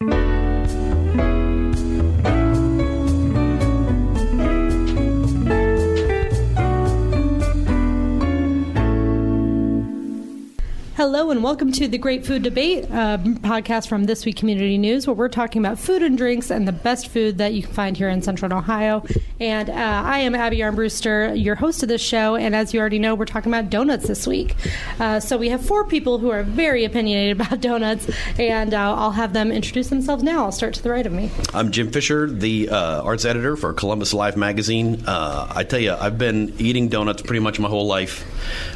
you Hello and welcome to the Great Food Debate uh, podcast from This Week Community News, where we're talking about food and drinks and the best food that you can find here in Central Ohio. And uh, I am Abby Armbruster, your host of this show. And as you already know, we're talking about donuts this week. Uh, so we have four people who are very opinionated about donuts, and uh, I'll have them introduce themselves now. I'll start to the right of me. I'm Jim Fischer, the uh, arts editor for Columbus Alive magazine. Uh, I tell you, I've been eating donuts pretty much my whole life,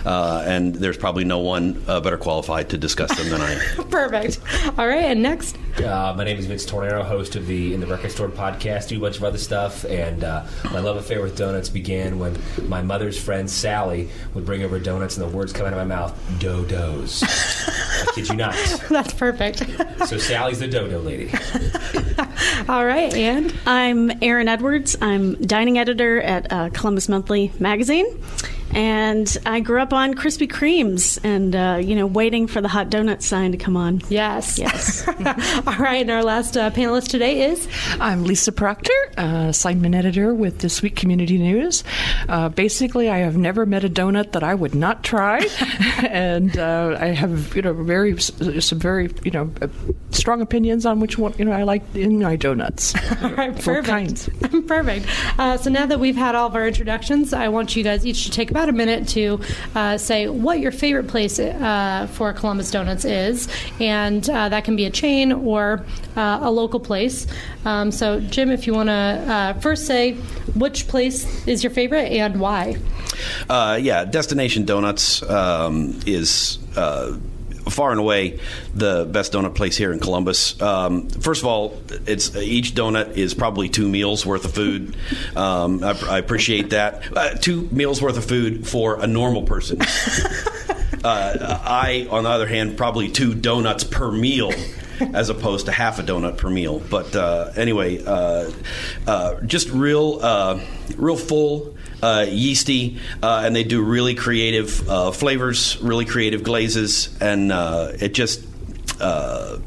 and there's probably no one better qualified to discuss them than I am. Perfect. All right, and next. Uh, my name is Vince Tornero, host of the In the Record Store podcast. Do a bunch of other stuff, and uh, my love affair with donuts began when my mother's friend Sally would bring over donuts, and the words come out of my mouth: "Do-dos." I kid you not. That's perfect. so Sally's the dodo lady. All right, and I'm Erin Edwards. I'm dining editor at uh, Columbus Monthly magazine and I grew up on Krispy Kremes and, uh, you know, waiting for the hot donut sign to come on. Yes. Yes. All right. And our last uh, panelist today is? I'm Lisa Proctor, uh, assignment editor with This Week Community News. Uh, basically, I have never met a donut that I would not try. and uh, I have, you know, very, some very, you know, strong opinions on which one, you know, I like in my donuts. All right. Perfect. perfect. so now that we've had all of our introductions, I want you guys each to take about about a minute to uh, say what your favorite place uh, for Columbus Donuts is, and uh, that can be a chain or uh, a local place. Um, so, Jim, if you want to uh, first say which place is your favorite and why. yeah, Destination Donuts um, is far and away the best donut place here in Columbus. Um, first of all, it's each donut is probably two meals worth of food. Um, I, I, appreciate that. Uh, two meals worth of food for a normal person. Uh, I, on the other hand, probably two donuts per meal as opposed to half a donut per meal. But uh, anyway, uh, uh, just real, uh, real full uh, yeasty, uh, and they do really creative uh, flavors, really creative glazes, and uh, it just uh,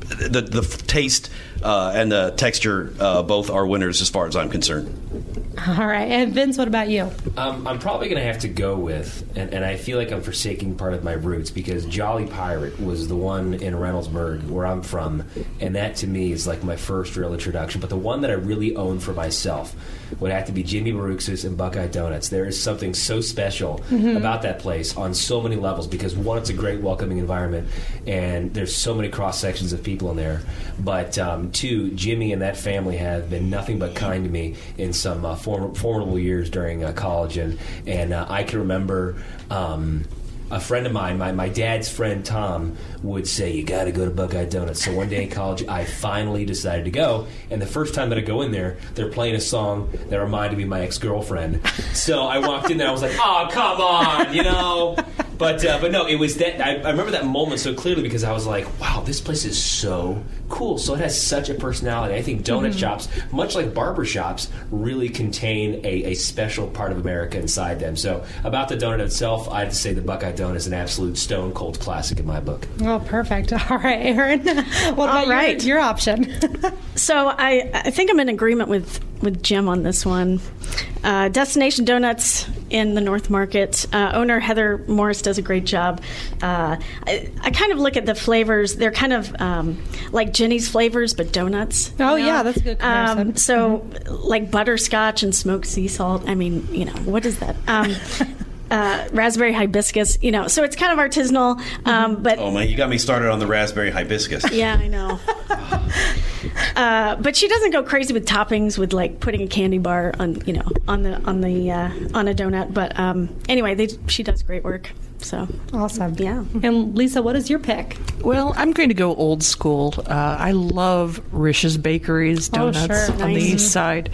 the the taste and the texture both are winners as far as I'm concerned. All right, and Vince, what about you? Um, I'm probably going to have to go with, and, and, I feel like I'm forsaking part of my roots because Jolly Pirate was the one in Reynoldsburg where I'm from, and that to me is like my first real introduction. But the one that I really own for myself would have to be Jimmy Barouxis and Buckeye Donuts. There is something so special mm-hmm. about that place on so many levels because one, it's a great welcoming environment, and there's so many cross sections of people in there. But um, two, Jimmy and that family have been nothing but kind to me in some uh, form- formidable years during uh, college, and and uh, I can remember. Um, a friend of mine, my, my dad's friend Tom, would say, You got to go to Buckeye Donuts. So one day in college, I finally decided to go. And the first time that I go in there, they're playing a song that reminded me of my ex girlfriend. So I walked in there, I was like, Oh, come on, you know? But, uh, but no, it was that. I, I remember that moment so clearly because I was like, Wow, this place is so cool. So it has such a personality. I think donut mm-hmm. shops, much like barber shops, really contain a, a, special part of America inside them. So about the donut itself, I have to say the Buckeye Donut is an absolute stone cold classic in my book. Oh, perfect. All right, Erin. What about right. your, your option? so I, I think I'm in agreement with, with Jim on this one. Uh, Destination Donuts in the North Market. Uh, owner Heather Morris does a great job. Uh, I, I, kind of look at the flavors. They're kind of um, like Jeni's flavors, but donuts. Oh you know? yeah, that's a good. Um, so mm-hmm. like butterscotch and smoked sea salt. I mean, you know, what is that? Um, uh, raspberry hibiscus, you know, so it's kind of artisanal. Um, mm-hmm. but oh man, you got me started on the raspberry hibiscus. Yeah, I know. uh, but she doesn't go crazy with toppings, with like putting a candy bar on, you know, on the on the uh, on a donut. But um, anyway, they, she does great work. So awesome. Yeah. And Lisa, what is your pick? Well, I'm going to go old school. Uh, I love Resch's Bakeries donuts oh, sure. on nice. the east side.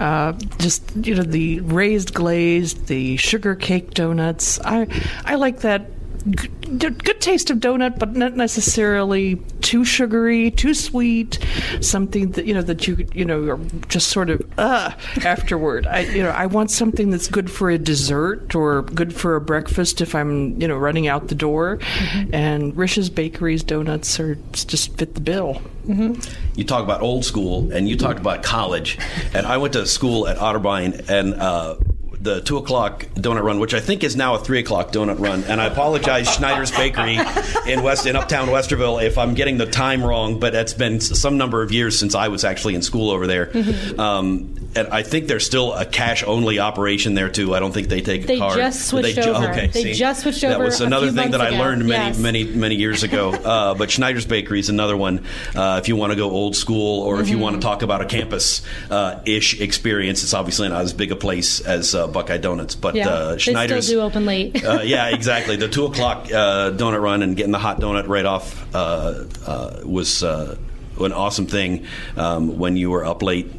Uh, just you know the raised glazed, the sugar cake donuts. I I like that good, good taste of donut, but not necessarily too sugary, too sweet. Something that you know that you you know are just sort of uh afterward. I you know I want something that's good for a dessert or good for a breakfast if I'm you know running out the door. Mm-hmm. And Resch's Bakery's donuts are just fit the bill. Mm-hmm. You talk about old school, and you talked about college, and I went to school at Otterbein, and uh, the two o'clock donut run, which I think is now a three o'clock donut run. And I apologize, Schneider's Bakery in West in Uptown Westerville, if I'm getting the time wrong. But it's been some number of years since I was actually in school over there. Mm-hmm. Um, and I think there's still a cash only operation there too. I don't think they take a they card. Just switched they, over. Okay, they just switched over. That was another thing that ago. I learned many, yes. many, many years ago. Uh, but Schneider's Bakery is another one. Uh, if you want to go old school, or mm-hmm. if you want to talk about a campus uh, ish experience, it's obviously not as big a place as uh, Buckeye Donuts, but yeah, uh, Schneider's they still do open late. uh, yeah, exactly. The two o'clock uh, donut run and getting the hot donut right off uh, uh, was uh, an awesome thing um, when you were up late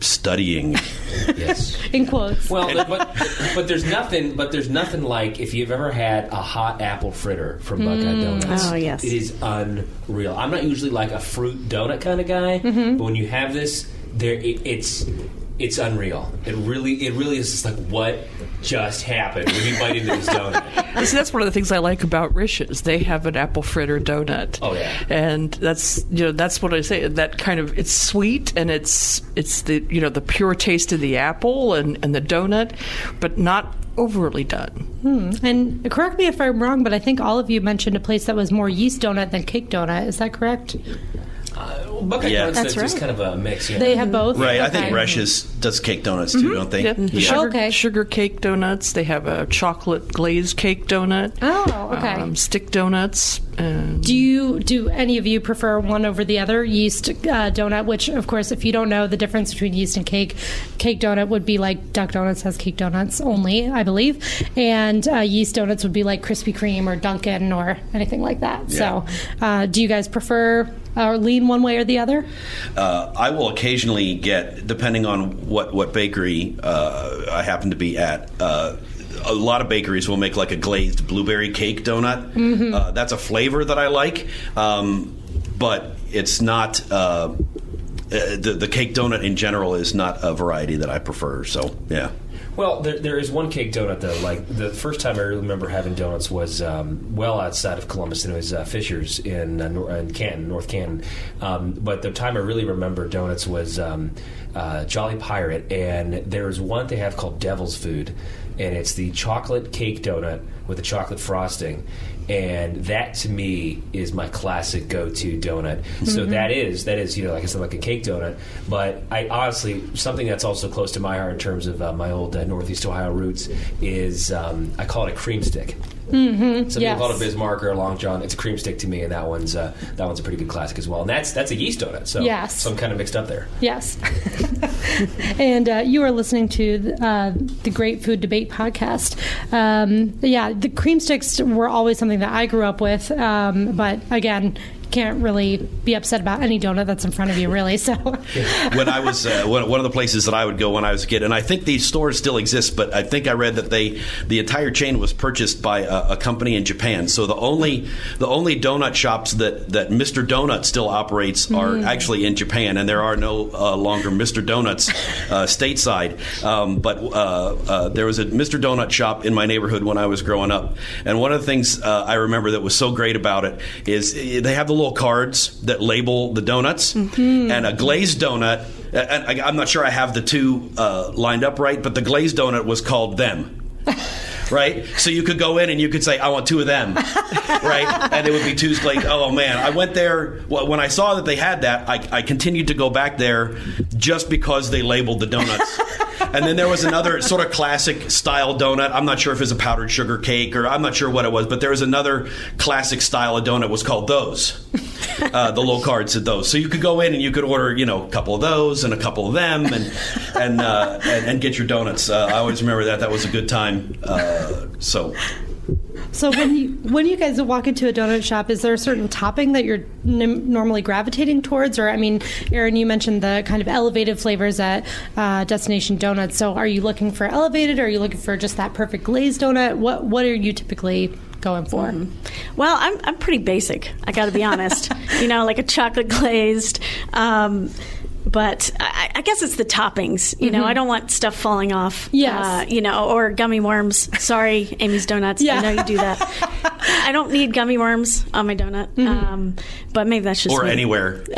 studying. yes, in quotes. Well, but but there's nothing. But there's nothing like if you've ever had a hot apple fritter from Buckeye mm. Donuts. Oh yes, it is unreal. I'm not usually like a fruit donut kind of guy, mm-hmm. but when you have this, there it, it's it's unreal. It really, it really is just like what just happened when you bite into this donut. See, that's one of the things I like about Resch's. They have an apple fritter donut. Oh yeah, and that's you know that's what I say. That kind of it's sweet and it's it's the you know the pure taste of the apple and and the donut, but not overly done. Hmm. And correct me if I'm wrong, but I think all of you mentioned a place that was more yeast donut than cake donut. Is that correct? Uh, Buckeye yeah. Donuts, that's right. just kind of a mix. Yeah. They have both. Right. Okay. I think Resch's does cake donuts too, mm-hmm. don't they? Yeah. yeah. Sugar, okay. sugar cake donuts. They have a chocolate glazed cake donut. Oh, okay. Um, stick donuts. do you do any of you prefer one over the other yeast uh, donut? Which, of course, if you don't know the difference between yeast and cake, cake donut would be like Duck Donuts has cake donuts only, I believe, and uh, yeast donuts would be like Krispy Kreme or Dunkin' or anything like that. Yeah. So, uh, do you guys prefer or lean one way or the other? Uh, I will occasionally get, depending on what what bakery uh, I happen to be at. Uh, a lot of bakeries will make like a glazed blueberry cake donut. Mm-hmm. Uh, that's a flavor that I like, um, but it's not. Uh, uh, the, the cake donut in general is not a variety that I prefer. So yeah. Well, there, there is one cake donut though. Like the first time I remember having donuts was um, well outside of Columbus, and it was uh, Fisher's in, uh, in Canton, North Canton. Um, but the time I really remember donuts was um, uh, Jolly Pirate, and there's one they have called Devil's Food, and it's the chocolate cake donut with the chocolate frosting and that to me is my classic go-to donut. Mm-hmm. So that is that is you know like I said like a cake donut, but I honestly something that's also close to my heart in terms of uh, my old uh, Northeast Ohio roots is um, I call it a cream stick. Mm-hmm. Some yes. people call it a Bismarck or a Long John. It's a cream stick to me, and that one's uh, that one's a pretty good classic as well. And that's that's a yeast donut. So yes. so I'm kind of mixed up there. Yes. and uh, you are listening to the, uh, the Great Food Debate podcast. Um, yeah, the cream sticks were always something that I grew up with, um, but again, can't really be upset about any donut that's in front of you, really. So, when I was uh, one, of the places that I would go when I was a kid, and I think these stores still exist, but I think I read that they the entire chain was purchased by a, a company in Japan. So the only the only donut shops that that Mr. Donut still operates are mm. actually in Japan, and there are no uh, longer Mr. Donuts uh, stateside. Um, but uh, uh, there was a Mr. Donut shop in my neighborhood when I was growing up, and one of the things uh, I remember that was so great about it is they have the little cards that label the donuts, mm-hmm. and a glazed donut. And I'm not sure I have the two uh, lined up right, but the glazed donut was called them. right? So you could go in and you could say, "I want two of them," right? And it would be two glazed. Oh man, I went there when I saw that they had that. I, I continued to go back there just because they labeled the donuts. and then there was another sort of classic style donut. I'm not sure if it was a powdered sugar cake or I'm not sure what it was, but there was another classic style of donut was called those. Uh, the low cards said those. So you could go in and you could order, you know, a couple of those and a couple of them and and uh, and, and, get your donuts. Uh, I always remember that. That was a good time. Uh, so so when you when you guys walk into a donut shop, is there a certain topping that you're n- normally gravitating towards? Or I mean, Erin, you mentioned the kind of elevated flavors at uh, Destination Donuts. So are you looking for elevated? or Are you looking for just that perfect glazed donut? What what are you typically going for? Well, I'm I'm pretty basic. I got to be honest. you know, like a chocolate glazed. Um, but I, I guess it's the toppings. You know, I don't want stuff falling off. Yes. Uh, you know, or gummy worms. Sorry, Amy's Donuts. Yeah. I know you do that. I don't need gummy worms on my donut. Um, but maybe that's just or me. anywhere.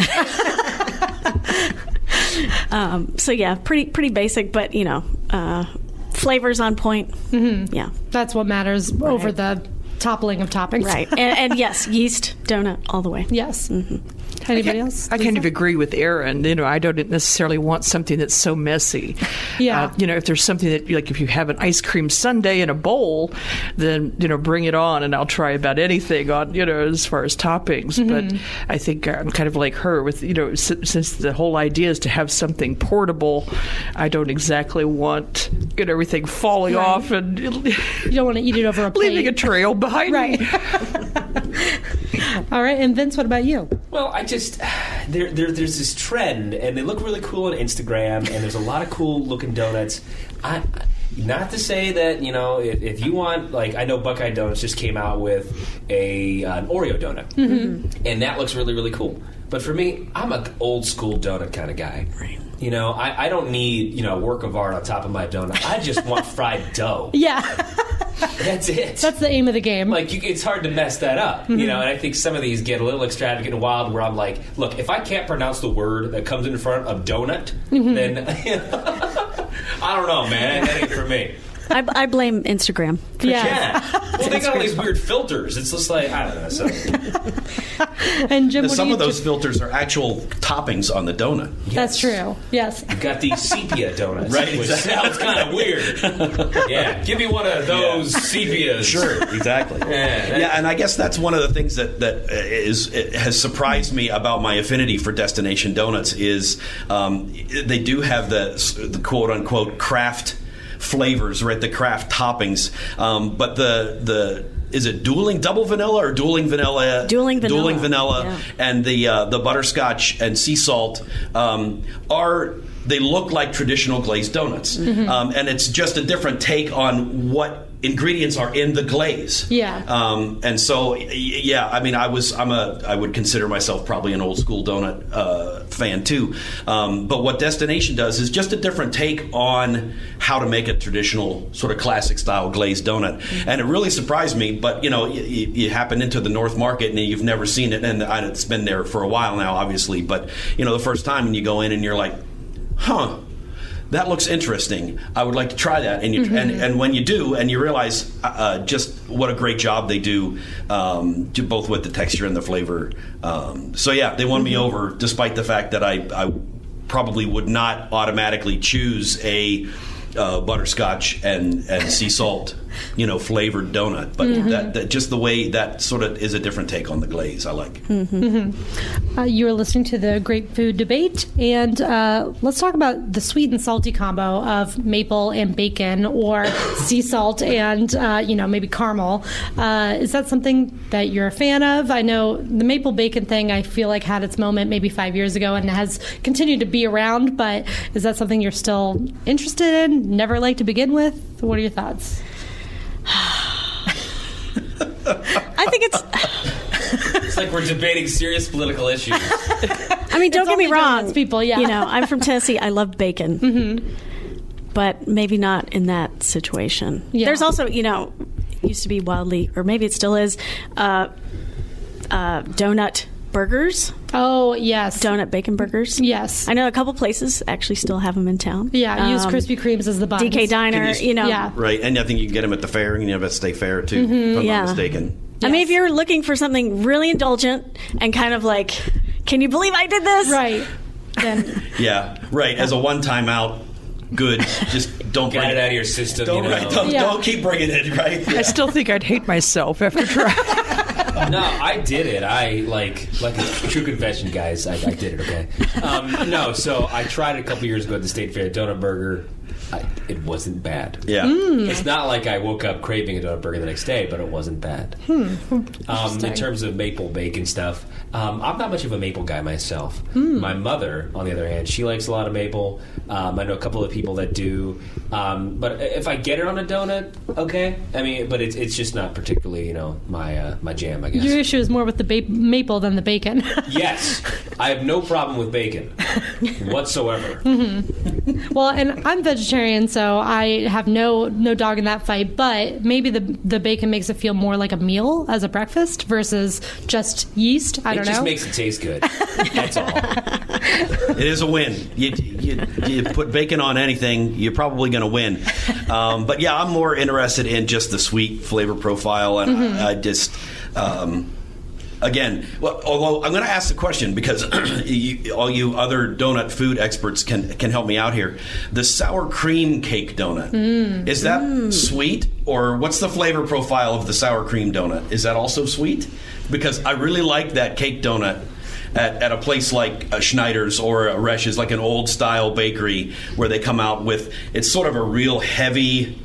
Um, so yeah, pretty pretty basic, but you know, uh, flavors on point. Mm-hmm. Yeah, That's what matters over the toppling of toppings. right. and, and yes, yeast donut all the way. Yes. Mm-hmm. Anybody else? I kind of agree with Erin. You know, I don't necessarily want something that's so messy. Yeah. Uh, you know, if there's something that, like, if you have an ice cream sundae in a bowl, then you know, bring it on, and I'll try about anything on, you know, as far as toppings. Mm-hmm. But I think I'm kind of like her with, you know, s- since the whole idea is to have something portable, I don't exactly want you know, everything falling Right. off and You don't want to eat it over a plate. leaving a trail behind Right. All right. And Vince, what about you? Well, I just there, there there's this trend, and they look really cool on Instagram, and there's a lot of cool looking donuts. I, not to say that you know if, if you want like I know Buckeye Donuts just came out with a an Oreo donut, mm-hmm. and that looks really really cool. But for me, I'm an old school donut kind of guy. Right. You know, I, I don't need you know work of art on top of my donut. I just want fried dough. Yeah. That's it. That's the aim of the game. like you, it's hard to mess that up, you mm-hmm. know. And I think some of these get a little extravagant and wild. Where I'm like, look, if I can't pronounce the word that comes in front of donut, mm-hmm. then I don't know, man. That ain't for me. I, I blame Instagram. yeah. Yeah. Well, they got all these weird filters. It's just like I don't know. So And Jim, what do Some of those ju- filters are actual toppings on the donut. That's true. Yes. You got these sepia donuts, Right, Which exactly. sounds kind of weird. Yeah, give me one of those sepias. Sure, exactly. Yeah, yeah, and I guess that's one of the things that that is it has surprised me about my affinity for Destination Donuts is um, they do have the the quote unquote craft flavors, right? The craft toppings, um, but the the is it dueling double vanilla or dueling vanilla? Dueling vanilla, Dueling vanilla, yeah. and the uh, the butterscotch and sea salt um, are they look like traditional glazed donuts, um, and it's just a different take on what ingredients are in the glaze. Yeah. Um, and so, yeah, I mean, I was, I'm a, I would consider myself probably an old school donut uh, fan too. Um, but what Destination does is just a different take on how to make a traditional sort of classic style glazed donut. And it really surprised me. But you know, you, you happen into the North Market and you've never seen it, and it's been there for a while now, obviously. But you know, the first time and you go in and you're like, huh that looks interesting. I would like to try that. And you, and, and when you do, and you realize uh, uh, just what a great job they do, um, do both with the texture and the flavor. Um, so yeah, they won me over, despite the fact that I, I probably would not automatically choose a uh, butterscotch and, and sea salt, you know, flavored donut. But that, that just the way that sort of is a different take on the glaze. I like. Uh, you are listening to the Great Food Debate, and uh, let's talk about the sweet and salty combo of maple and bacon, or sea salt and uh, you know maybe caramel. Uh, is that something that you're a fan of? I know the maple bacon thing. I feel like had its moment maybe five years ago and has continued to be around. But is that something you're still interested in? Never liked to begin with. What are your thoughts? I think it's. It's like we're debating serious political issues. I mean, don't get me wrong, people, yeah. You know, I'm from Tennessee. I love bacon, mm-hmm. but maybe not in that situation. Yeah. There's also, you know, it used to be wildly, or maybe it still is, uh, uh, donut burgers, Oh yes, donut bacon burgers. yes. I know a couple places actually still have them in town. Yeah, use Um, Krispy Kremes as the buns. DK Diner, you- you know. Yeah. Right, and I think you can get them at the fair, and you have at State Fair too, if I'm Yeah. not mistaken. I mean, if you're looking for something really indulgent and kind of like, can you believe I did this? Right. Then Yeah, right. As a one time out, good. Just don't Get bring it out of your system. Don't, you know. right, don't, Yeah. don't keep bringing it. Right. I still think I'd hate myself after trying. No, I did it. I like like a true confession, guys. I, I did it. Okay. Um, no, so I tried it a couple years ago at the State Fair donut burger. I, it wasn't bad. Yeah. It's not like I woke up craving a donut burger the next day, but it wasn't bad. Um, in terms of maple bacon stuff, Um, I'm not much of a maple guy myself. My mother, on the other hand, she likes a lot of maple. Um, I know a couple of people that do. Um, but if I get it on a donut, okay. I mean, but it's it's just not particularly you know my uh, my jam. I guess. Your issue is more with the ba- maple than the bacon. yes, I have no problem with bacon whatsoever. well, and I'm vegetarian, so I have no no dog in that fight. But maybe the the bacon makes it feel more like a meal as a breakfast versus just yeast. I don't just know. makes it taste good. That's all. It is a win. You, you, you put bacon on anything, you're probably going to win. Um, but yeah, I'm more interested in just the sweet flavor profile, and I, I just. Um, Again, well, although I'm going to ask the question because you, all you other donut food experts can can help me out here. The sour cream cake donut is that sweet, or what's the flavor profile of the sour cream donut? Is that also sweet? Because I really like that cake donut at, at a place like a Schneider's or a Resch's, like an old style bakery, where they come out with it's sort of a real heavy.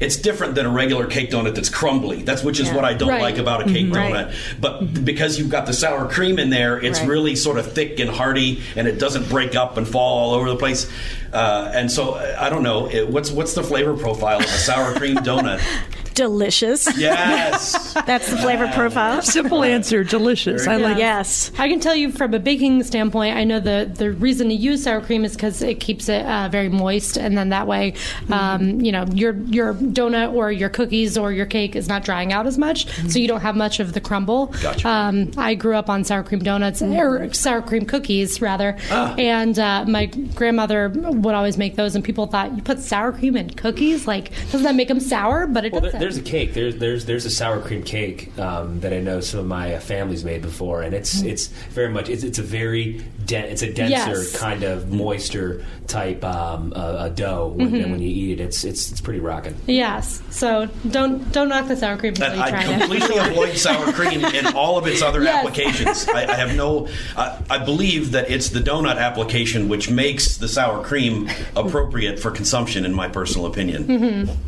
It's different than a regular cake donut that's crumbly. That's which is Yeah. what I don't Right. like about a cake Right. donut. But because you've got the sour cream in there, it's Right. really sort of thick and hearty, and it doesn't break up and fall all over the place. Uh, and so I don't know it, what's what's the flavor profile of a sour cream donut. Delicious. Yes. That's the flavor profile. Simple answer, delicious. I like Yes. I can tell you from a baking standpoint, I know the, the reason to use sour cream is because it keeps it uh, very moist, and then that way, um, you know, your your donut or your cookies or your cake is not drying out as much, so you don't have much of the crumble. Gotcha. Um, I grew up on sour cream donuts or sour cream cookies rather, and uh, my grandmother would always make those, and people thought you put sour cream in cookies, like doesn't that make them sour? But it Well, doesn't. There's a cake. There's there's there's a sour cream cake um, that I know some of my family's made before, and it's it's very much it's, it's a very den- it's a denser Yes. kind of moisture type um, uh, dough when, when you eat it. It's it's it's pretty rocking. yes. So don't don't knock the sour cream until And you try I it. completely avoid sour cream in all of its other Yes. applications. I, I have no. I, I believe that it's the donut application which makes the sour cream appropriate for consumption, in my personal opinion.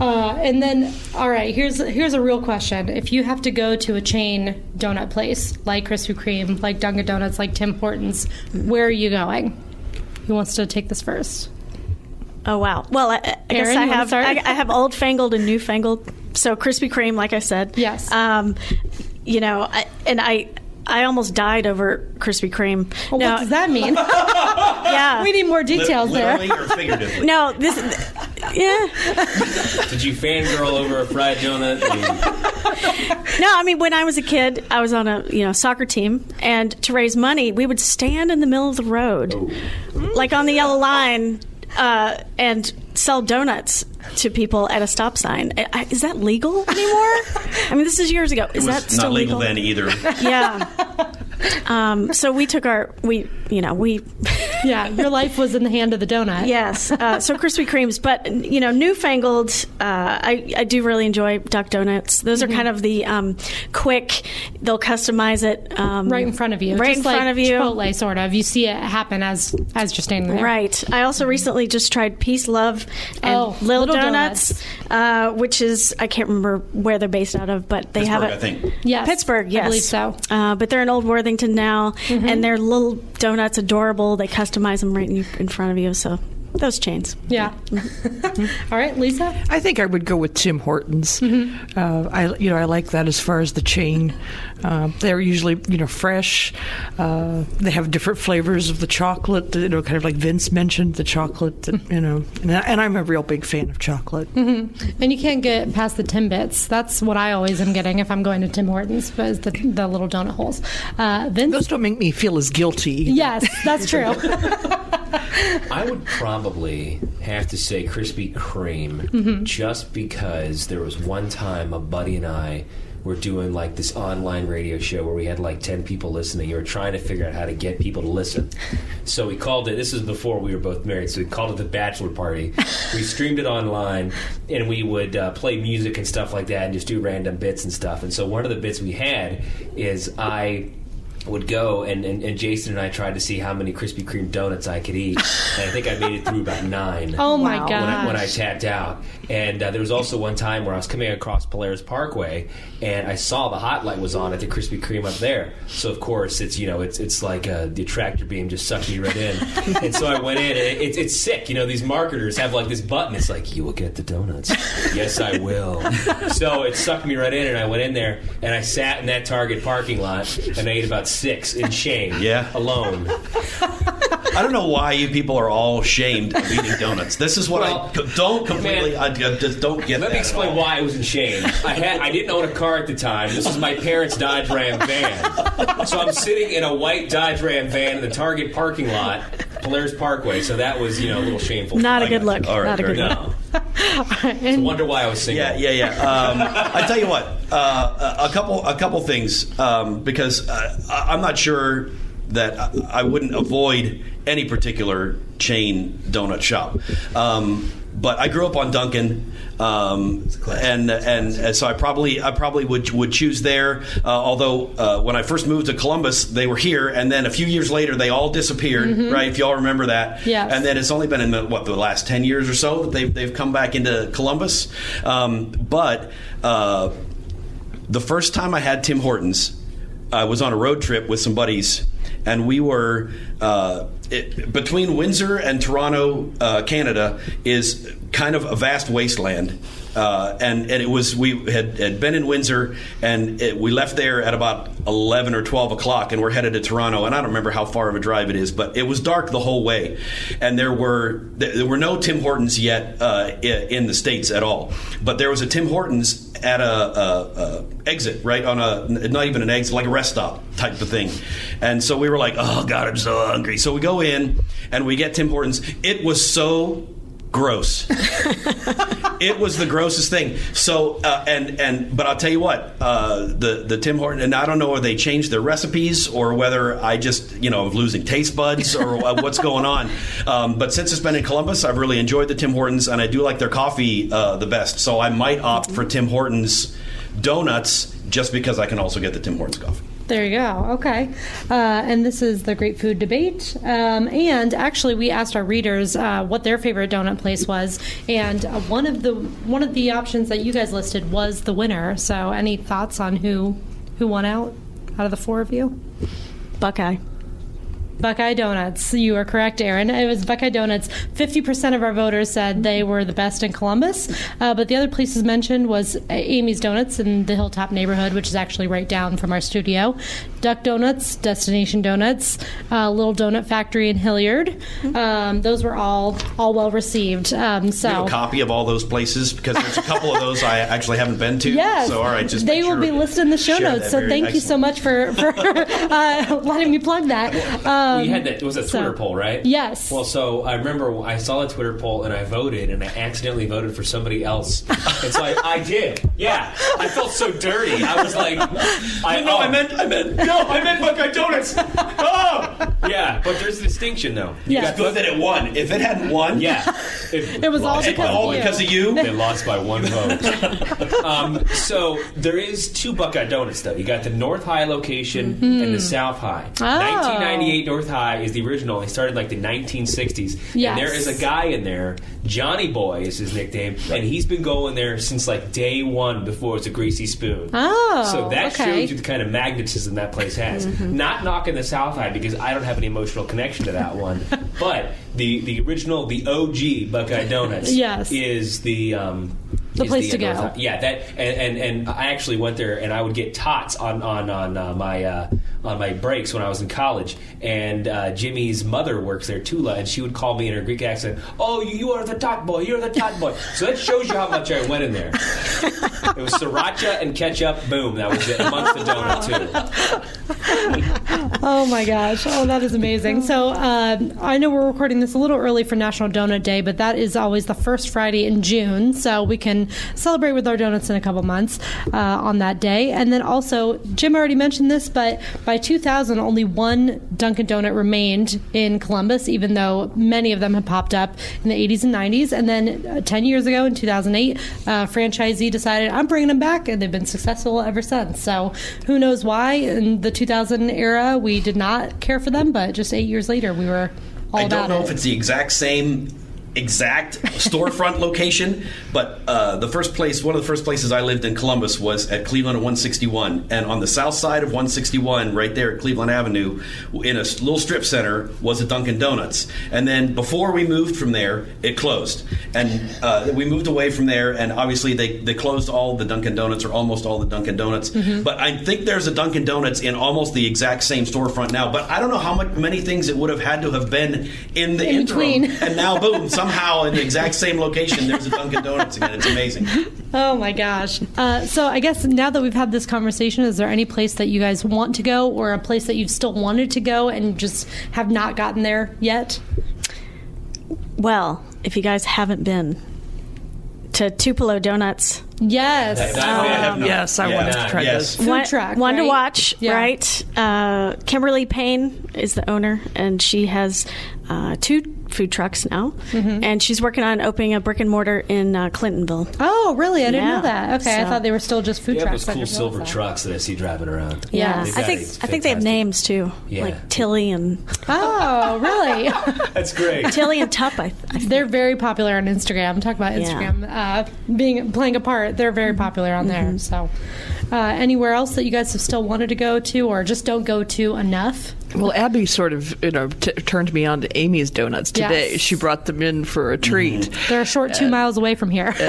Uh, and then, all right, here's here's a real question: If you have to go to a chain donut place like Krispy Kreme, like Dunkin' Donuts, like Tim Hortons, where are you going? Who wants to take this first? Oh wow. Well, I, I guess I have? I, I have old fangled and new fangled. So Krispy Kreme, like I said. Yes. Um, you know, I, and I I almost died over Krispy Kreme. Well, no, what does that mean? Yeah. we need more details there. Or figuratively? no, this. Yeah. Did you fangirl over a fried donut? No, I mean when I was a kid, I was on a you know soccer team, and to raise money, we would stand in the middle of the road, like on the yellow line, uh, and sell donuts to people at a stop sign. Is that legal anymore? I mean, this is years ago. Is that not still legal then either. Yeah. Um, so we took our we you know we yeah, your life was in the hand of the donut. yes uh, so Krispy Kremes but you know newfangled uh, I I do really enjoy Duck Donuts those Mm-hmm. are kind of the um, quick they'll customize it um, Right in front of you, right just in like front of you Chipotle, sort of. You see it happen as as you're standing there. Right. I also recently just tried Peace, Love, and Oh, Little, Little Donuts, Uh, which is I can't remember where they're based out of, but they have Pittsburgh, it. I think. Yes, Pittsburgh, yes, I believe so. Mm-hmm. Uh, but they're in Old Worthington now, and their little donuts adorable. They customize them right in, in front of you. So those chains. Yeah. all right, Lisa. I think I would go with Tim Hortons. Uh, I you know I like that as far as the chain. Uh, they're usually you know fresh. Uh, they have different flavors of the chocolate. You know, kind of like Vince mentioned the chocolate. That, you know, and, I, and I'm a real big fan of chocolate. And you can't get past the Timbits. That's what I always am getting if I'm going to Tim Hortons, but it's the, the little donut holes. Uh, Vince? Those don't make me feel as guilty. yes, that's true. I would probably have to say Krispy Kreme Mm-hmm. just because there was one time a buddy and I were doing like this online radio show where we had like 10 people listening. You were trying to figure out how to get people to listen. So we called it, this is before we were both married, so we called it the Bachelor Party. We streamed it online and we would uh, play music and stuff like that and just do random bits and stuff. And so one of the bits we had is I would go and, and, and Jason and I tried to see how many Krispy Kreme donuts I could eat, and I think I made it through about nine. Oh my Wow. gosh! when I, when I tapped out. And uh, there was also one time where I was coming across Polaris Parkway, and I saw the hot light was on at the Krispy Kreme up there. So of course it's you know it's it's like uh, the tractor beam just sucked me right in. and so I went in, and it, it's it's sick. You know these marketers have like this button. It's like you will get the donuts. yes, I will. so it sucked me right in, and I went in there, and I sat in that Target parking lot, and I ate about six in shame. Yeah. alone. I don't know why you people are all shamed of eating donuts. This is what Well, I don't completely. man, I, I just don't get. Let that me at explain all. why I was in shame. I had I didn't own a car at the time. This was my parents' Dodge Ram van. So I'm sitting in a white Dodge Ram van in the Target parking lot, Polaris Parkway. So that was, you know, a little shameful. Not a good look. All right, Not a good good. look. No. And- Wonder why I was single. Yeah, yeah, yeah. Um, I tell you what, uh, a couple, a couple things um, because uh, I'm not sure that I, I wouldn't avoid any particular chain donut shop. Um, but I grew up on Dunkin', um, and, and and so I probably I probably would would choose there. Uh, although uh, when I first moved to Columbus, they were here, and then a few years later they all disappeared. Right? If y'all remember that. Yes. And then it's only been in the, what the last ten years or so that they've they've come back into Columbus. Um, but uh, the first time I had Tim Hortons, I was on a road trip with some buddies, and we were uh, it, between Windsor and Toronto, uh, Canada, is kind of a vast wasteland. Uh, and, and it was we had, had been in Windsor and it, we left there at about 11 or 12 o'clock and we're headed to Toronto and I don't remember how far of a drive it is but it was dark the whole way. And there were there were no Tim Hortons yet uh, in the states at all. But there was a Tim Hortons at a, a, a exit right on a not even an exit like a rest stop type of thing. And so we were like oh god I'm so hungry. So we go in and we get Tim Hortons. It was so gross it was the grossest thing. So uh, and and but I'll tell you what, uh, the the Tim Horton and I don't know whether they changed their recipes or whether I just you know am losing taste buds or what's going on. Um, but since it's been in Columbus, I've really enjoyed the Tim Hortons and I do like their coffee uh, the best. So I might opt for Tim Hortons donuts just because I can also get the Tim Hortons coffee. There you go. Okay. Uh, and this is the Great Food Debate. Um, and actually, we asked our readers uh, what their favorite donut place was, and uh, one of the one of the options that you guys listed was the winner. So, any thoughts on who who won out out of the four of you? Buckeye. Buckeye Donuts. You are correct, Erin. It was Buckeye Donuts. 50% of our voters said they were the best in Columbus. Uh, but the other places mentioned was Amy's Donuts in the Hilltop neighborhood, which is actually right down from our studio. Duck Donuts, Destination Donuts, uh, Little Donut Factory in Hilliard. Um, those were all all well received. Um, so Do you have a copy of all those places because there's a couple of those I actually haven't been to. Yes. So all right, just they will sure be listed in the show notes. So thank you so much for for uh, letting me plug that. Um, we had that. It was a so- Twitter poll, right? Yes. Well, so I remember I saw a Twitter poll and I voted, and I accidentally voted for somebody else, and so I, I did. Yeah, I felt so dirty. I was like, I, No, oh. I meant I meant no, I meant Buckeye Donuts. Oh, yeah, but there's a distinction though. You Yeah. got good that it won. If it hadn't won, Yeah, It was all because of all you. because of you. They lost by one vote. um, so there is two Buckeye Donuts, though. You got the North High location and the South High. Mm-hmm. Oh. 1998 North High is the original. He started like the 1960s. Yes. And there is a guy in there, Johnny Boy is his nickname, and he's been going there since like day one before it's a greasy spoon. Oh, So that okay. Mm-hmm. shows you the kind of magnetism that place has. Not knocking the South High because I don't have any emotional connection to that one, but the the original, the OG Buckeye Donuts, Yes. is the um, The is place to go. Yeah, that and, and and I actually went there and I would get tots on on on uh, my uh, on my breaks when I was in college. And uh, Jimmy's mother works there, Tula, and she would call me in her Greek accent, "Oh, you, are the tot boy. You're the tot boy." So that shows you how much I went in there. It was sriracha and ketchup. Boom, that was it. Amongst the donut too. Oh my gosh! Oh, that is amazing. So uh, I know we're recording this a little early for National Donut Day, but that is always the first Friday in June, so we can celebrate with our donuts in a couple months uh, on that day. And then also, Jim already mentioned this, but by by 2000, only one Dunkin' Donut remained in Columbus, even though many of them had popped up in the 80s and 90s. And then uh, 10 years ago, in 2008, uh, franchisee decided, I'm bringing them back, and they've been successful ever since. So who knows why? In the 2000 era, we did not care for them, but just eight years later, we were all I don't know it. if it's the exact same exact storefront location, but uh, the first place, one of the first places I lived in Columbus was at Cleveland at 161, and on the south side of 161, right there at Cleveland Avenue, in a little strip center, was a Dunkin' Donuts. And then before we moved from there, it closed, and uh, we moved away from there, and obviously they they closed all the Dunkin' Donuts or almost all the Dunkin' Donuts. Mm-hmm. But I think there's a Dunkin' Donuts in almost the exact same storefront now. But I don't know how much many things it would have had to have been in the In interim. between. And now, boom, somehow in the exact same location, there's a Dunkin' Donuts again. It's amazing. Oh my gosh. Uh, so I guess now that we've had this conversation, is there any place that you guys want to go or a place that you've still wanted to go and just have not gotten there yet? Well, if you guys haven't been to Tupelo Donuts, Yes. That- that- I. Yes, I Yeah. wanted to try Yes. this. Food one, truck, one to watch, Yeah. right? Uh, Kimberly Payne is the owner, and she has uh, two food trucks now, Mm-hmm. and she's working on opening a brick and mortar in uh, Clintonville. Oh, really? I didn't Yeah. know that. Okay, I thought they were still just food They have trucks. those I cool silver that. trucks that I see driving around. Yeah, They've I think. I think they have names too, Yeah. like Tilly and Oh, really? That's great. Tilly and Tup. I, I They're very popular on Instagram. Talk about Yeah. Instagram uh, being playing a part. They're very popular on there. So, uh, anywhere else that you guys have still wanted to go to, or just don't go to enough? Well, Abby sort of you know t- turned me on to Amy's Donuts today. Yes. She brought them in for a treat. They're a short two miles away from here.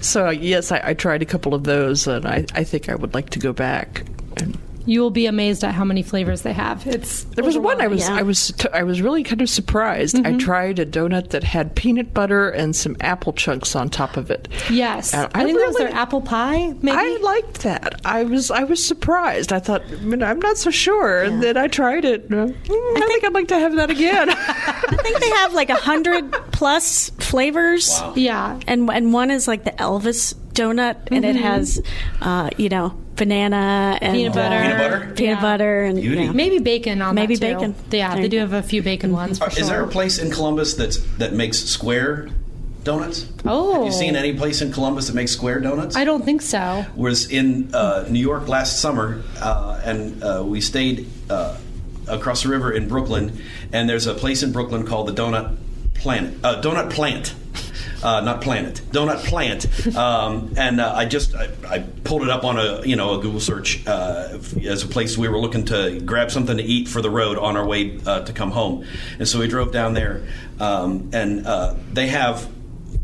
So yes, I, I tried a couple of those, and I, I think I would like to go back. And you will be amazed at how many flavors they have. It's there was one I was Yeah. I was t- I was really kind of surprised. I tried a donut that had peanut butter and some apple chunks on top of it. Yes, I, I think that was really- their apple pie. Maybe I liked that. I was I was surprised. I thought I mean, I'm not so sure. And then I tried it. Mm, I, think I'd like to have that again. I think they have like a hundred plus flavors. yeah. and and one is like the Elvis donut, and it has, uh, you know, banana and Peanut butter. uh, Peanut butter? peanut Yeah. butter, and Beauty. yeah. Maybe bacon on Maybe that too. bacon. Yeah, There they do have a few bacon ones for Is sure. there a place in Columbus that's that makes square donuts? Oh. Have you seen any place in Columbus that makes square donuts? I don't think so. was in uh, New York last summer, uh, and uh, we stayed uh, across the river in Brooklyn. And there's a place in Brooklyn called the Donut Planet, uh, Donut Plant. Uh, not planet, donut plant, um, and uh, I just I, I pulled it up on a you know a Google search uh, as a place we were looking to grab something to eat for the road on our way uh, to come home, and so we drove down there, um, and uh, they have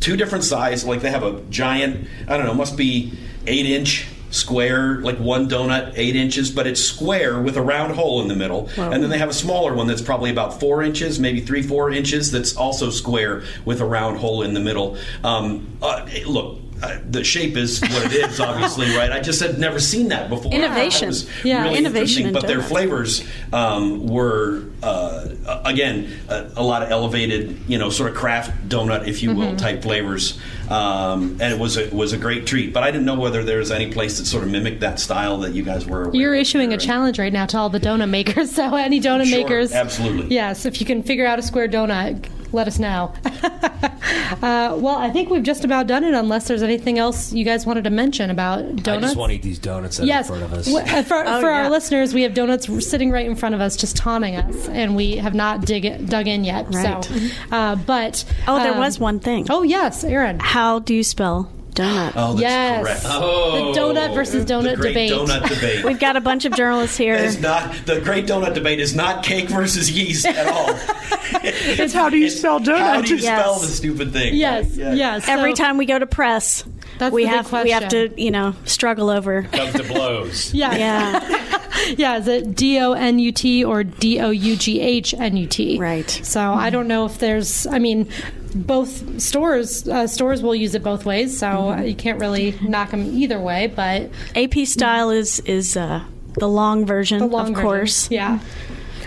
two different size. Like they have a giant, I don't know, must be eight inch square, like one donut, eight inches, but it's square with a round hole in the middle. And then they have a smaller one that's probably about four inches, maybe three, four inches, that's also square with a round hole in the middle. Um, uh, look. Uh, the shape is what it is, obviously, right? I just had never seen that before. Innovation. Yeah, really innovation But their flavors um, were uh, again a, a lot of elevated, you know, sort of craft donut, if you will, Mm-hmm. type flavors, um, and it was a, was a great treat. But I didn't know whether there was any place that sort of mimicked that style that you guys were. You're issuing a there. challenge right now to all the donut makers. So any donut Sure, makers, absolutely. yes. If you can figure out a square donut, let us know. uh, well, I think we've just about done it. Unless there's anything else you guys wanted to mention about donuts. I just want to eat these donuts that Yes, are in front of us. W- uh, for, Oh, for yeah. our listeners, we have donuts sitting right in front of us, just taunting us, and we have not dig dug in yet. Right. So, uh, but Oh, there um, was one thing. Oh yes, Erin. How do you spell donut? Oh, that's yes, correct. Oh. the donut oh. versus donut the great debate. donut debate. We've got a bunch of journalists here. It's not the great donut debate is not cake versus yeast at all. it's how do you It's spell donut? How do you Yes. spell the stupid thing? Yes, Yeah. yes. Every So- time we go to press, That's we have we have to you know struggle over. Comes to blows. Yeah, Yeah, yeah. Is it D O N U T or D O U G H N U T? Right. So I don't know if there's. I mean, both stores uh, stores will use it both ways, so Mm-hmm. you can't really knock them either way. But AP style is is uh, the long version, the long of version- course. yeah.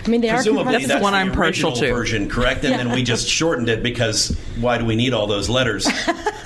I mean, they Presumably are. That's the one I'm partial to. version, correct? And then we just shortened it because why do we need all those letters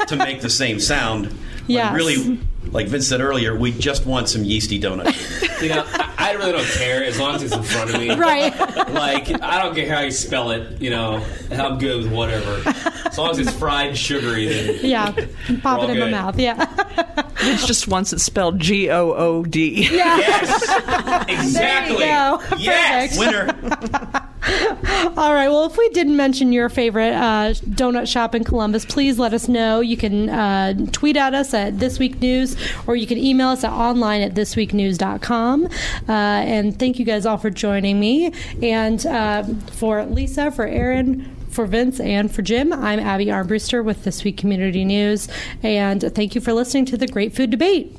to make the same sound? When Yes. Really, like Vince said earlier, we just want some yeasty donuts. You know, I, I really don't care as long as it's in front of me. Right. Like I don't care how you spell it. You know, I'm good with whatever. As long as it's fried, sugary, then Yeah, pop We're it all in my good. mouth. Yeah. It's just once it's spelled G O O D. yes, exactly. go. Yes. Winner. All right. Well, if we didn't mention your favorite uh, donut shop in Columbus, please let us know. You can uh, tweet at us at This Week News, or you can email us at online at thisweeknews.com. Uh, and thank you guys all for joining me. And uh, for Lisa, for Erin, for Vince, and for Jim, I'm Abby Armbruster with This Week Community News. And thank you for listening to the Great Food Debate.